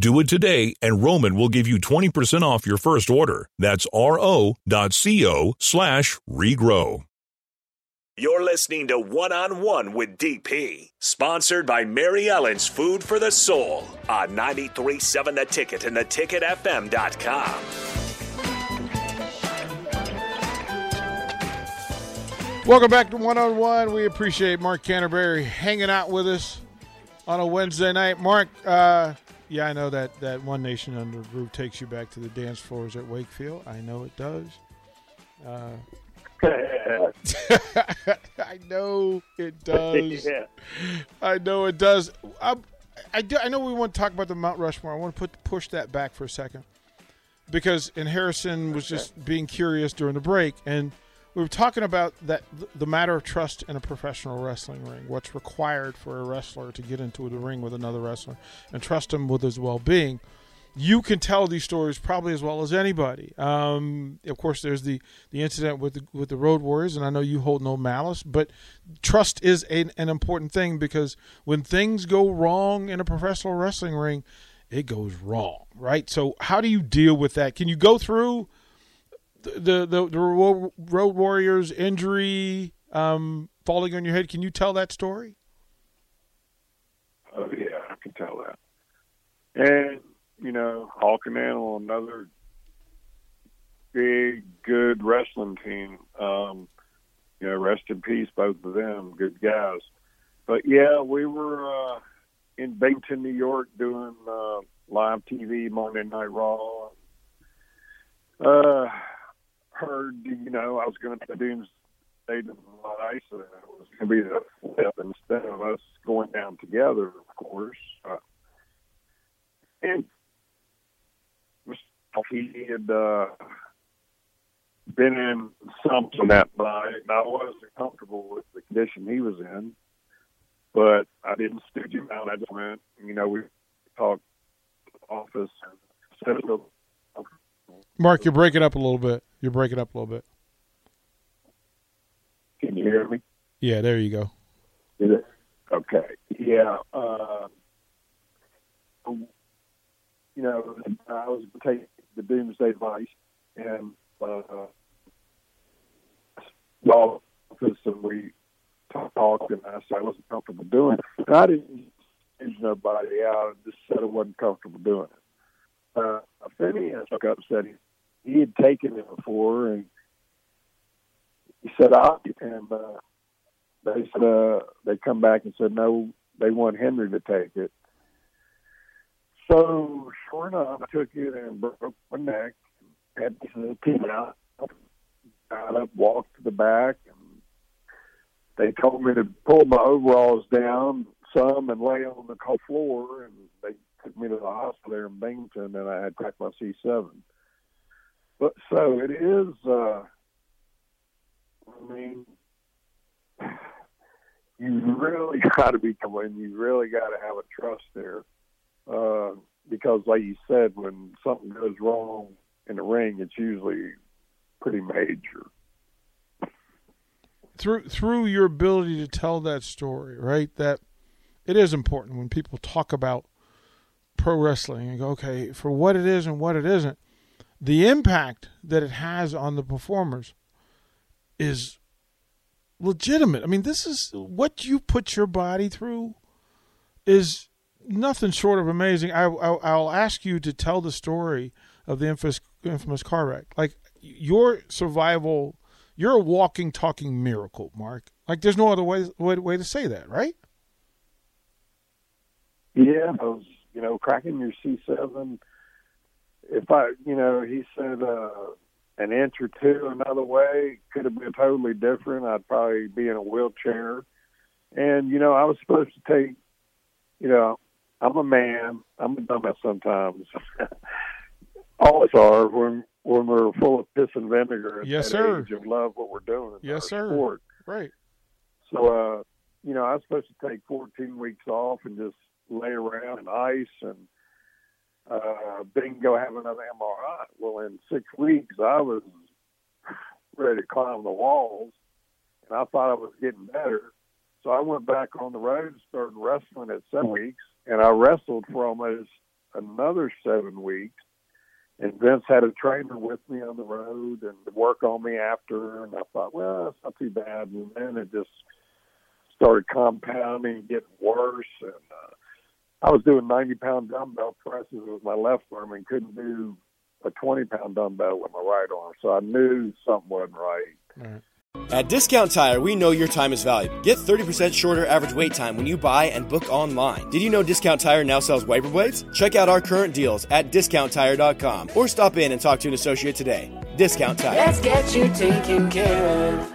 Do it today, and Roman will give you 20% off your first order. That's ro.co slash regrow. You're listening to One on One with DP, sponsored by Mary Ellen's Food for the Soul on 937 The Ticket and theticketfm.com. Welcome back to One on One. We appreciate Mark Canterbury hanging out with us on a Wednesday night. Mark, uh, yeah, I know that, that One Nation Under Groove takes you back to the dance floors at Wakefield. I know it does. Uh, I know it does. Yeah. I know it does. I, I, do, I know we want to talk about the Mount Rushmore. I want to put push that back for a second because and Harrison was just being curious during the break, and we were talking about that the matter of trust in a professional wrestling ring. What's required for a wrestler to get into the ring with another wrestler and trust him with his well-being. You can tell these stories probably as well as anybody. Um, of course, there's the, the incident with the, with the Road Warriors, and I know you hold no malice, but trust is an, an important thing because when things go wrong in a professional wrestling ring, it goes wrong, right? So, how do you deal with that? Can you go through the the, the Road Warriors injury um, falling on your head? Can you tell that story? Oh yeah, I can tell that. And you know, Hawk and Animal, another big, good wrestling team. Um, you know, rest in peace, both of them, good guys. But yeah, we were uh, in Binghamton, New York, doing uh, live TV Monday Night Raw. Uh, heard, you know, I was going to Doomsday Device, and it was going to be the flip instead of us going down together, of course. Uh, and he had uh, been in something that night, and I wasn't comfortable with the condition he was in. But I didn't stick him out. I just went, you know, we talked office and said. Mark, you're breaking up a little bit. You're breaking up a little bit. Can you hear me? Yeah, there you go. Is it? Okay. Yeah. Uh, you know, I was taking the Doomsday Device and uh, well, office and we talked, and I said I wasn't comfortable doing it. And I didn't change nobody out. I just said I wasn't comfortable doing it. Uh, Phineas took up said he, he had taken it before, and he said, "I," and uh, they said uh, they come back and said no, they want Henry to take it. So sure enough, I took it and broke my neck. Had to came out, got up, walked to the back, and they told me to pull my overalls down some and lay on the cold floor, and they took me to the hospital there in Binghamton, and I had cracked my C7. But so it is. uh I mean, you really got to be and you really got to have a trust there, uh, because like you said, when something goes wrong in the ring, it's usually pretty major. Through through your ability to tell that story, right? That it is important when people talk about pro wrestling and go, okay, for what it is and what it isn't, the impact that it has on the performers is legitimate. I mean, this is what you put your body through is nothing short of amazing. I, I will ask you to tell the story of the infamous infamous car wreck. Like your survival, you're a walking, talking miracle, Mark. Like there's no other way way, way to say that, right? Yeah, those you know cracking your C seven. If I, you know, he said uh, an inch or two another way could have been totally different. I'd probably be in a wheelchair. And you know, I was supposed to take, you know, I'm a man. I'm a dumbass sometimes. All us are when when we're full of piss and vinegar. At yes, that sir. Age of love what we're doing. yes, sir. Sport. Right. So, uh, you know, I was supposed to take 14 weeks off and just lay around in ice and uh, then go have another MRI. Well, in six weeks, I was ready to climb the walls, and I thought I was getting better. So I went back on the road and started wrestling at seven weeks, and I wrestled for almost another seven weeks. And Vince had a trainer with me on the road and work on me after, and I thought, well, it's not too bad. And then it just started compounding, getting worse, and uh, I was doing 90 pound dumbbell presses with my left arm and couldn't do a 20 pound dumbbell with my right arm. So I knew something wasn't right. right. At Discount Tire, we know your time is valuable. Get 30% shorter average wait time when you buy and book online. Did you know Discount Tire now sells wiper blades? Check out our current deals at discounttire.com or stop in and talk to an associate today. Discount Tire. Let's get you taken care of.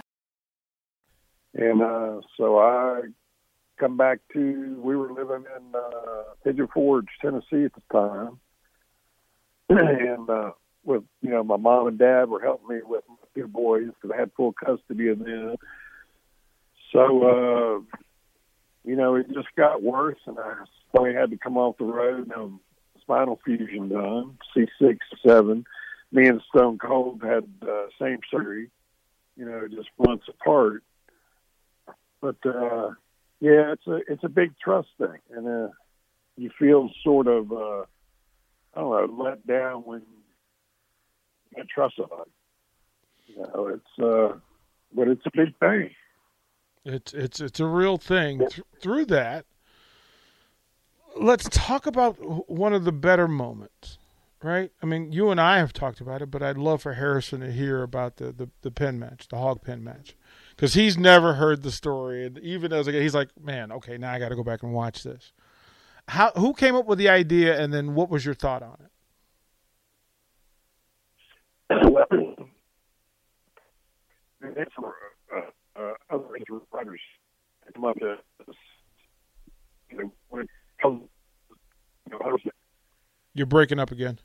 And uh, so I come back to, we were living in uh, Pigeon Forge, Tennessee at the time. and uh, with, you know, my mom and dad were helping me with my two boys because I had full custody of them. So, uh, you know, it just got worse, and I finally had to come off the road. and spinal fusion done, C6, 7. Me and Stone Cold had uh, same surgery, you know, just months apart. But uh, yeah, it's a it's a big trust thing, and uh, you feel sort of uh, I don't know let down when you can't trust somebody. You know, it's uh, but it's a big thing. It's it's it's a real thing. Th- through that, let's talk about one of the better moments, right? I mean, you and I have talked about it, but I'd love for Harrison to hear about the the, the pen match, the hog pen match, because he's never heard the story, and even as a guy, he's like, man, okay, now I got to go back and watch this. How who came up with the idea, and then what was your thought on it? well, it's uh, uh, other writers come up to you know when it comes, you know, You're breaking up again.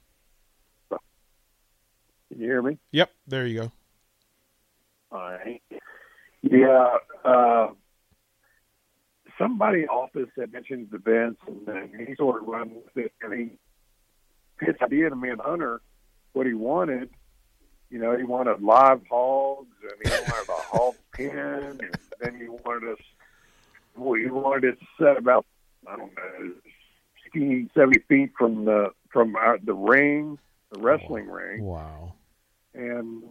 Can you hear me? Yep, there you go. Right. Uh, somebody office had mentioned the Vince, and then he sort of run with it, and he his idea to me and Hunter what he wanted. You know, he wanted live hogs, and he wanted a hog pen, and then he wanted us. Well, he wanted it set about I don't know, 60, 70 feet from the from our, the ring, the wrestling ring. Wow. And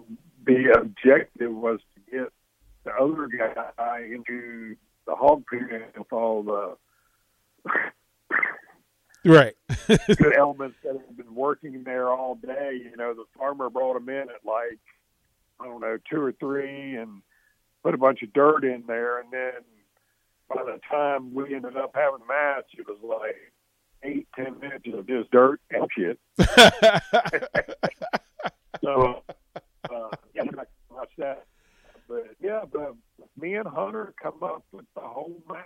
the objective was to get the other guy into the hog pen with all the right good elements that have been working there all day. You know, the farmer brought them in at like I don't know two or three, and put a bunch of dirt in there, and then by the time we ended up having a match, it was like eight ten minutes of just dirt and shit. so uh, yeah, I watch that. But yeah, but me and Hunter come up with the whole match.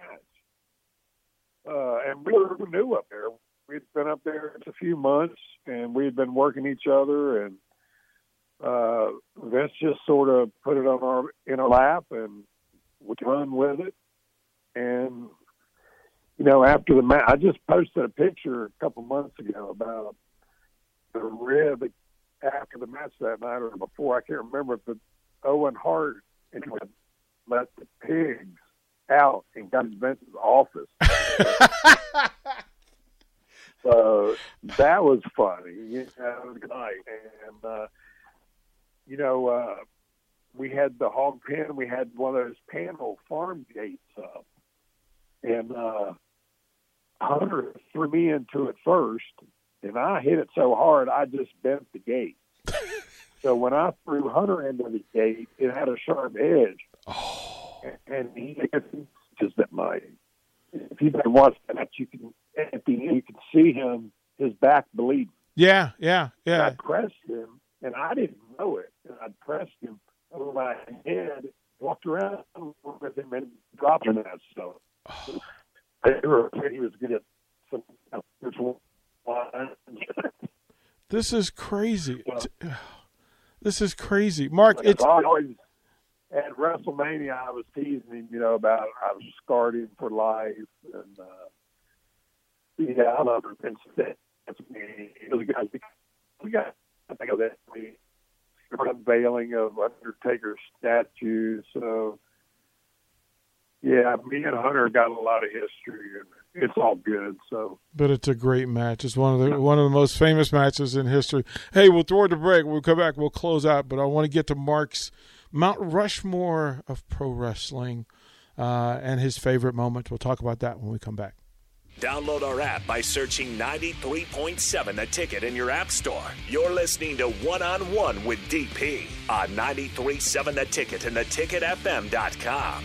Uh, and we were new up there. We'd been up there a few months, and we had been working each other. And uh, Vince just sort of put it on our in our lap, and we run with it. And you know, after the match, I just posted a picture a couple months ago about the rib after the match that night or before. I can't remember, but Owen Hart anyway let the pigs out and got in Vince's office. so that was funny. You know, night. And uh, you know, uh, we we had the hog pen. We had one of those panel farm gates up, and uh, Hunter threw me into it first, and I hit it so hard I just bent the gate. So when I threw Hunter into the gate, it had a sharp edge, oh. and he just that my. If you've ever watched that, you can at the end you can see him his back bleeding. Yeah, yeah, yeah. And I pressed him, and I didn't know it. And I pressed him over my head, walked around with him, and dropped him that stuff. Oh. They were afraid he was going to some This is crazy. This is crazy, Mark. It's always at WrestleMania. I was teasing him, you know, about I was scarred him for life, and uh, yeah, I love Vince. That's me. We got, we got. I think of that. Unveiling of Undertaker statues. So yeah, me and Hunter got a lot of history, and it's all good. So, but it's a great match. It's one of the one of the most famous matches in history. Hey, we'll throw it to break. We'll come back. We'll close out. But I want to get to Mark's Mount Rushmore of pro wrestling uh, and his favorite moment. We'll talk about that when we come back. Download our app by searching 93.7 The Ticket in your app store. You're listening to One on One with DP on 93.7 The Ticket and theticketfm.com.